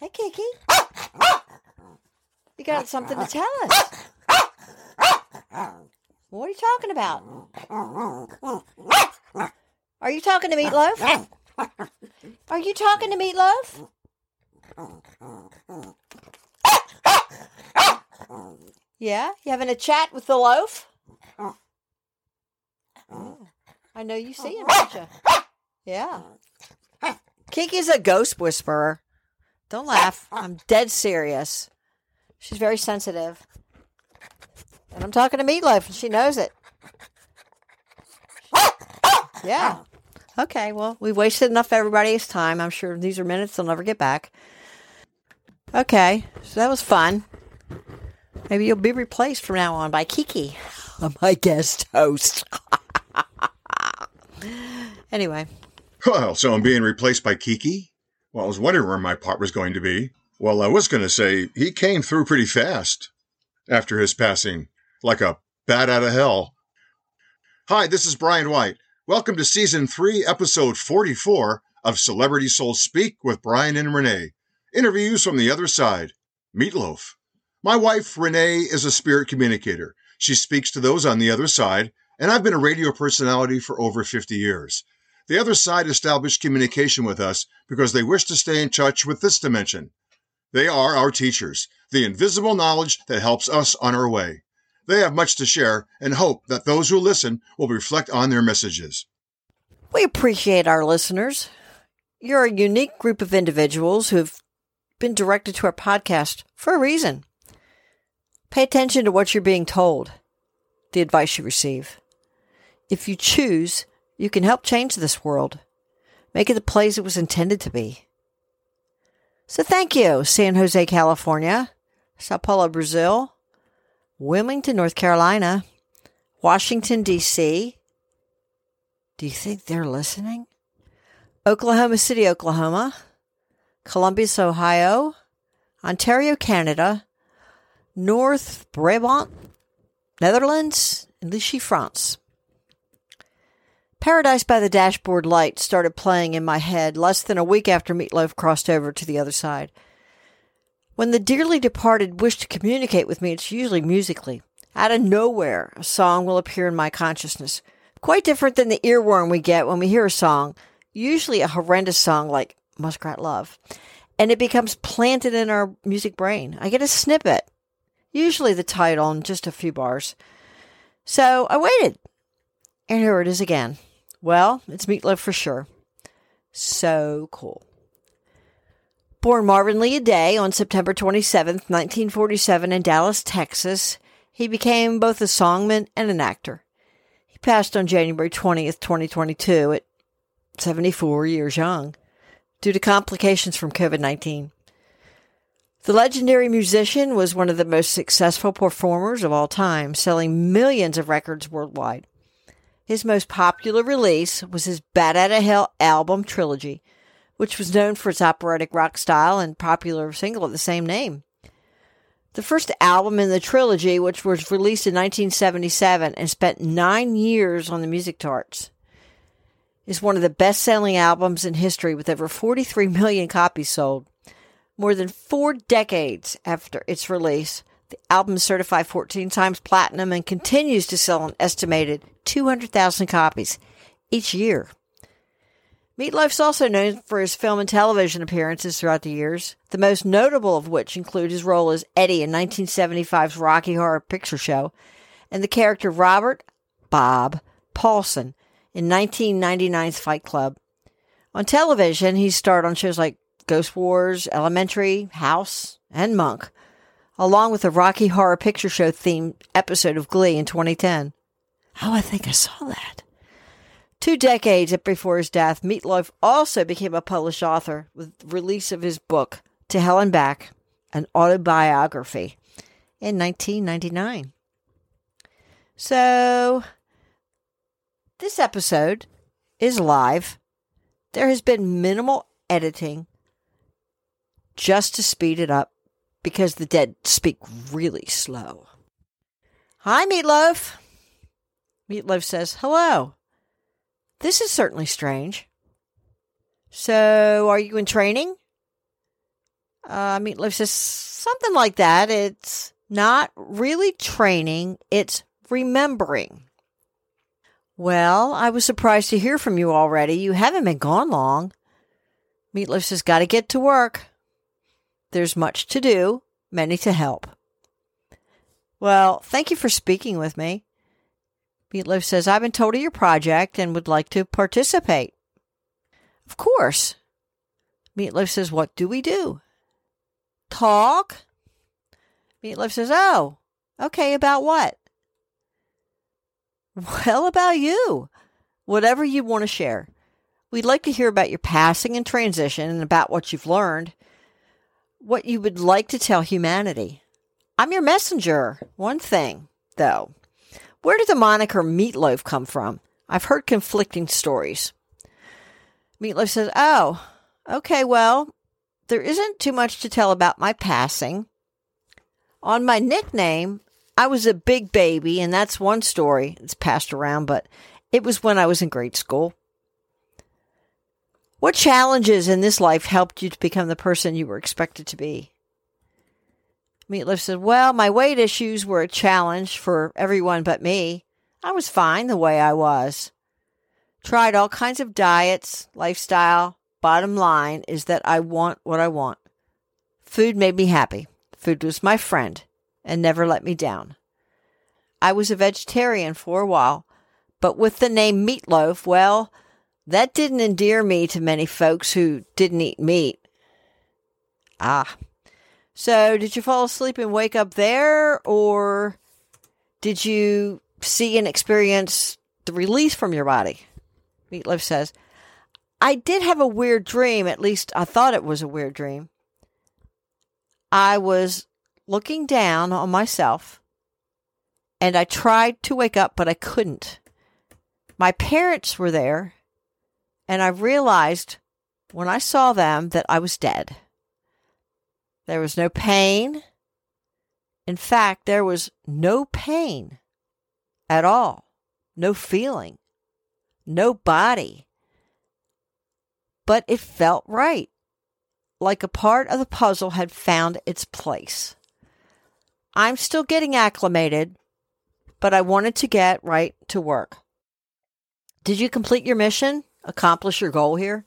Hey, Kiki. You got something to tell us. What are you talking about? Are you talking to Meatloaf? Are you talking to Meatloaf? Yeah? You having a chat with the loaf? I know you see him, don't you? Yeah. Kiki's a ghost whisperer. Don't laugh. I'm dead serious. She's very sensitive. And I'm talking to Meatloaf, and she knows it. Yeah. Okay, well, we've wasted enough everybody's time. I'm sure these are minutes they'll never get back. Okay, so that was fun. Maybe you'll be replaced from now on by Kiki, my guest host. anyway. Well, so I'm being replaced by Kiki? Well, I was wondering where my part was going to be. Well, I was going to say he came through pretty fast after his passing, like a bat out of hell. Hi, this is Brian White. Welcome to season three, episode 44 of Celebrity Soul Speak with Brian and Renee. Interviews from the other side. Meatloaf. My wife, Renee, is a spirit communicator. She speaks to those on the other side, and I've been a radio personality for over 50 years. The other side established communication with us because they wish to stay in touch with this dimension. They are our teachers, the invisible knowledge that helps us on our way. They have much to share and hope that those who listen will reflect on their messages. We appreciate our listeners. You're a unique group of individuals who've been directed to our podcast for a reason. Pay attention to what you're being told, the advice you receive. If you choose, you can help change this world, make it the place it was intended to be. So thank you, San Jose, California, Sao Paulo, Brazil, Wilmington, North Carolina, Washington, D.C. Do you think they're listening? Oklahoma City, Oklahoma, Columbus, Ohio, Ontario, Canada, North Brabant, Netherlands, and Vichy, France. Paradise by the Dashboard Light started playing in my head less than a week after Meatloaf crossed over to the other side. When the dearly departed wish to communicate with me, it's usually musically. Out of nowhere, a song will appear in my consciousness. Quite different than the earworm we get when we hear a song, usually a horrendous song like Muskrat Love, and it becomes planted in our music brain. I get a snippet, usually the title and just a few bars. So I waited, and here it is again. Well, it's Meatloaf for sure. So cool. Born Marvin Lee Aday on September 27th, 1947 in Dallas, Texas, he became both a songman and an actor. He passed on January 20th, 2022 at 74 years young due to complications from COVID-19. The legendary musician was one of the most successful performers of all time, selling millions of records worldwide. His most popular release was his Bat Out of Hell album trilogy, which was known for its operatic rock style and popular single of the same name. The first album in the trilogy, which was released in 1977 and spent nine years on the music charts, is one of the best selling albums in history with over 43 million copies sold. More than four decades after its release, the album certified 14 times platinum and continues to sell an estimated 200,000 copies each year. Meatloaf's also known for his film and television appearances throughout the years, the most notable of which include his role as Eddie in 1975's Rocky Horror Picture Show and the character Robert Bob Paulson in 1999's Fight Club. On television, he starred on shows like Ghost Wars, Elementary, House, and Monk along with a Rocky Horror Picture Show themed episode of Glee in 2010. Oh, I think I saw that. Two decades before his death, Meatloaf also became a published author with the release of his book, To Hell and Back, an autobiography, in 1999. So, this episode is live. There has been minimal editing just to speed it up because the dead speak really slow. Hi, Meatloaf. Meatloaf says, Hello. This is certainly strange. So, are you in training? Uh, Meatloaf says something like that. It's not really training, it's remembering. Well, I was surprised to hear from you already. You haven't been gone long. Meatloaf says, Gotta get to work. There's much to do, many to help. Well, thank you for speaking with me. Meatloaf says, I've been told of your project and would like to participate. Of course. Meatloaf says, What do we do? Talk? Meatloaf says, Oh, okay, about what? Well, about you. Whatever you want to share. We'd like to hear about your passing and transition and about what you've learned, what you would like to tell humanity. I'm your messenger. One thing, though. Where did the moniker Meatloaf come from? I've heard conflicting stories. Meatloaf says, Oh, okay, well, there isn't too much to tell about my passing. On my nickname, I was a big baby, and that's one story. It's passed around, but it was when I was in grade school. What challenges in this life helped you to become the person you were expected to be? Meatloaf said, Well, my weight issues were a challenge for everyone but me. I was fine the way I was. Tried all kinds of diets, lifestyle. Bottom line is that I want what I want. Food made me happy. Food was my friend and never let me down. I was a vegetarian for a while, but with the name Meatloaf, well, that didn't endear me to many folks who didn't eat meat. Ah. So, did you fall asleep and wake up there, or did you see and experience the release from your body? Meatloaf says, I did have a weird dream. At least I thought it was a weird dream. I was looking down on myself and I tried to wake up, but I couldn't. My parents were there and I realized when I saw them that I was dead. There was no pain. In fact, there was no pain at all, no feeling, no body. But it felt right, like a part of the puzzle had found its place. I'm still getting acclimated, but I wanted to get right to work. Did you complete your mission? Accomplish your goal here.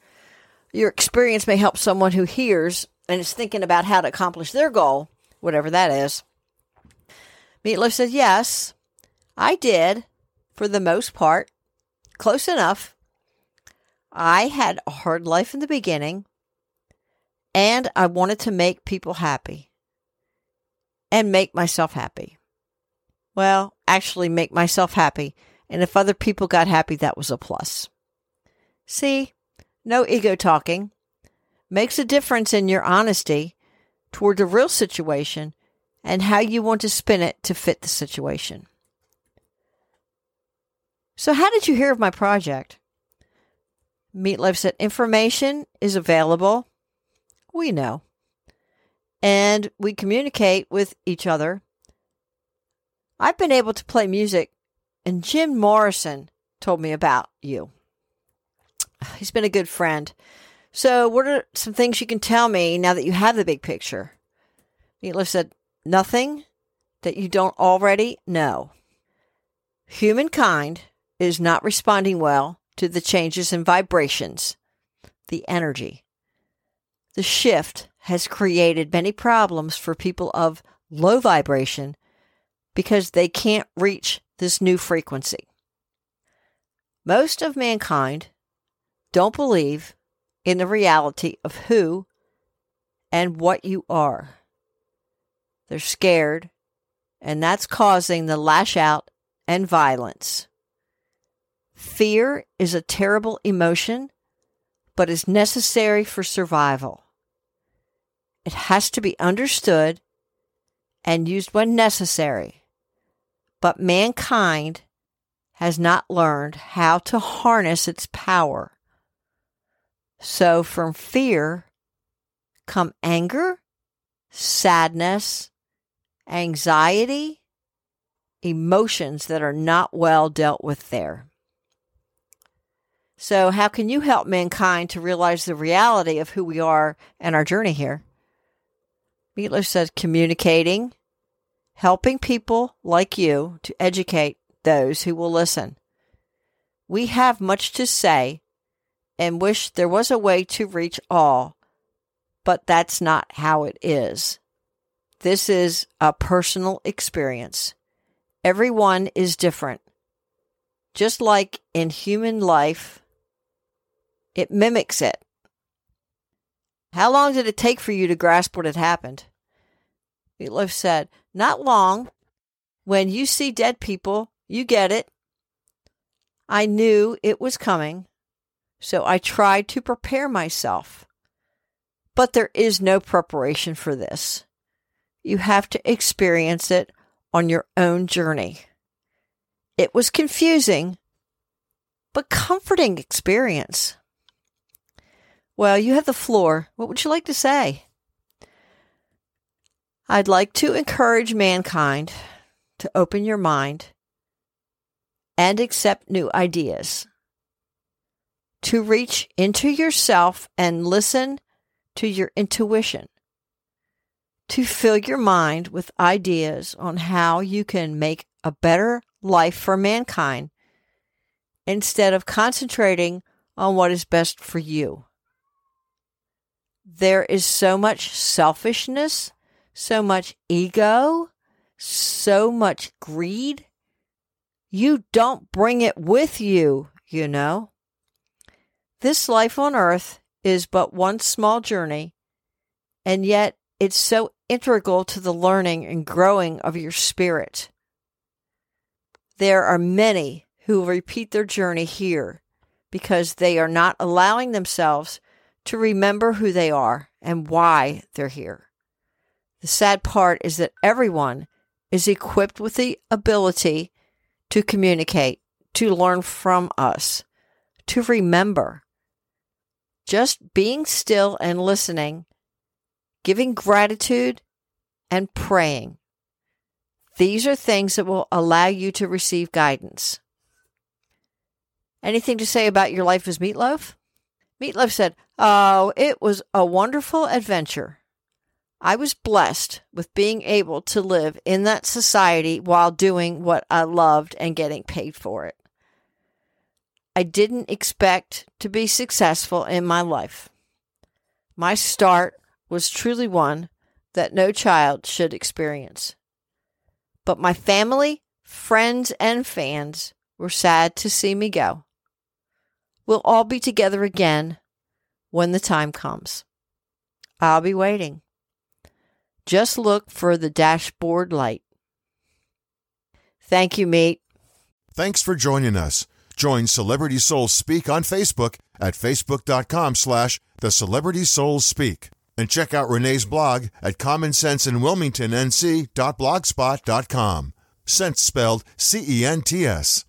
Your experience may help someone who hears and is thinking about how to accomplish their goal, whatever that is. Meatloaf says, Yes, I did, for the most part. Close enough. I had a hard life in the beginning, and I wanted to make people happy and make myself happy. Well, actually, make myself happy. And if other people got happy, that was a plus. See, no ego talking. Makes a difference in your honesty toward the real situation and how you want to spin it to fit the situation. So, how did you hear of my project? Meatloaf said, Information is available. We know. And we communicate with each other. I've been able to play music, and Jim Morrison told me about you. He's been a good friend. So, what are some things you can tell me now that you have the big picture? Meatloaf said, Nothing that you don't already know. Humankind is not responding well to the changes in vibrations, the energy. The shift has created many problems for people of low vibration because they can't reach this new frequency. Most of mankind don't believe in the reality of who and what you are. They're scared, and that's causing the lash out and violence. Fear is a terrible emotion, but is necessary for survival. It has to be understood and used when necessary. But mankind has not learned how to harness its power. So from fear come anger, sadness, anxiety, emotions that are not well dealt with there. So, how can you help mankind to realize the reality of who we are and our journey here? Meatloaf says communicating, helping people like you to educate those who will listen. We have much to say and wish there was a way to reach all, but that's not how it is. This is a personal experience. Everyone is different. Just like in human life, it mimics it. How long did it take for you to grasp what had happened? Meatloaf said, Not long. When you see dead people, you get it. I knew it was coming, so I tried to prepare myself. But there is no preparation for this. You have to experience it on your own journey. It was confusing, but comforting experience. Well, you have the floor. What would you like to say? I'd like to encourage mankind to open your mind and accept new ideas, to reach into yourself and listen to your intuition, to fill your mind with ideas on how you can make a better life for mankind instead of concentrating on what is best for you. There is so much selfishness, so much ego, so much greed. You don't bring it with you, you know. This life on earth is but one small journey, and yet it's so integral to the learning and growing of your spirit. There are many who repeat their journey here because they are not allowing themselves to remember who they are and why they're here. The sad part is that everyone is equipped with the ability to communicate, to learn from us, to remember. Just being still and listening, giving gratitude, and praying. These are things that will allow you to receive guidance. Anything to say about your life as meatloaf? Meatloaf said, Oh, it was a wonderful adventure. I was blessed with being able to live in that society while doing what I loved and getting paid for it. I didn't expect to be successful in my life. My start was truly one that no child should experience. But my family, friends, and fans were sad to see me go. We'll all be together again when the time comes. I'll be waiting. Just look for the dashboard light. Thank you, mate. Thanks for joining us. Join Celebrity Souls Speak on Facebook at facebook.com slash the Celebrity Souls Speak. And check out Renee's blog at commoncentsinwilmingtonnc.blogspot.com. Sense spelled C-E-N-T-S.